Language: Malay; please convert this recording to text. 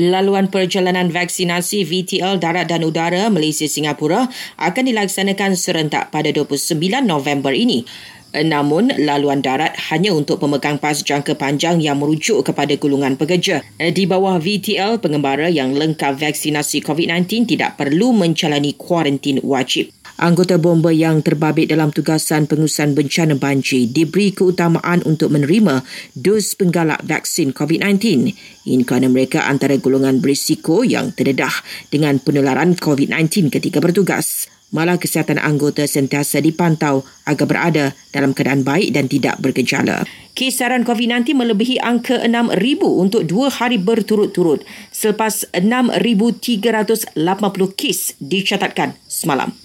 Laluan perjalanan vaksinasi VTL darat dan udara Malaysia Singapura akan dilaksanakan serentak pada 29 November ini. Namun, laluan darat hanya untuk pemegang pas jangka panjang yang merujuk kepada golongan pekerja. Di bawah VTL, pengembara yang lengkap vaksinasi COVID-19 tidak perlu menjalani kuarantin wajib. Anggota bomba yang terbabit dalam tugasan pengurusan bencana banjir diberi keutamaan untuk menerima dos penggalak vaksin COVID-19. Ini kerana mereka antara golongan berisiko yang terdedah dengan penularan COVID-19 ketika bertugas malah kesihatan anggota sentiasa dipantau agar berada dalam keadaan baik dan tidak bergejala. Kisaran COVID-19 melebihi angka 6,000 untuk dua hari berturut-turut selepas 6,380 kes dicatatkan semalam.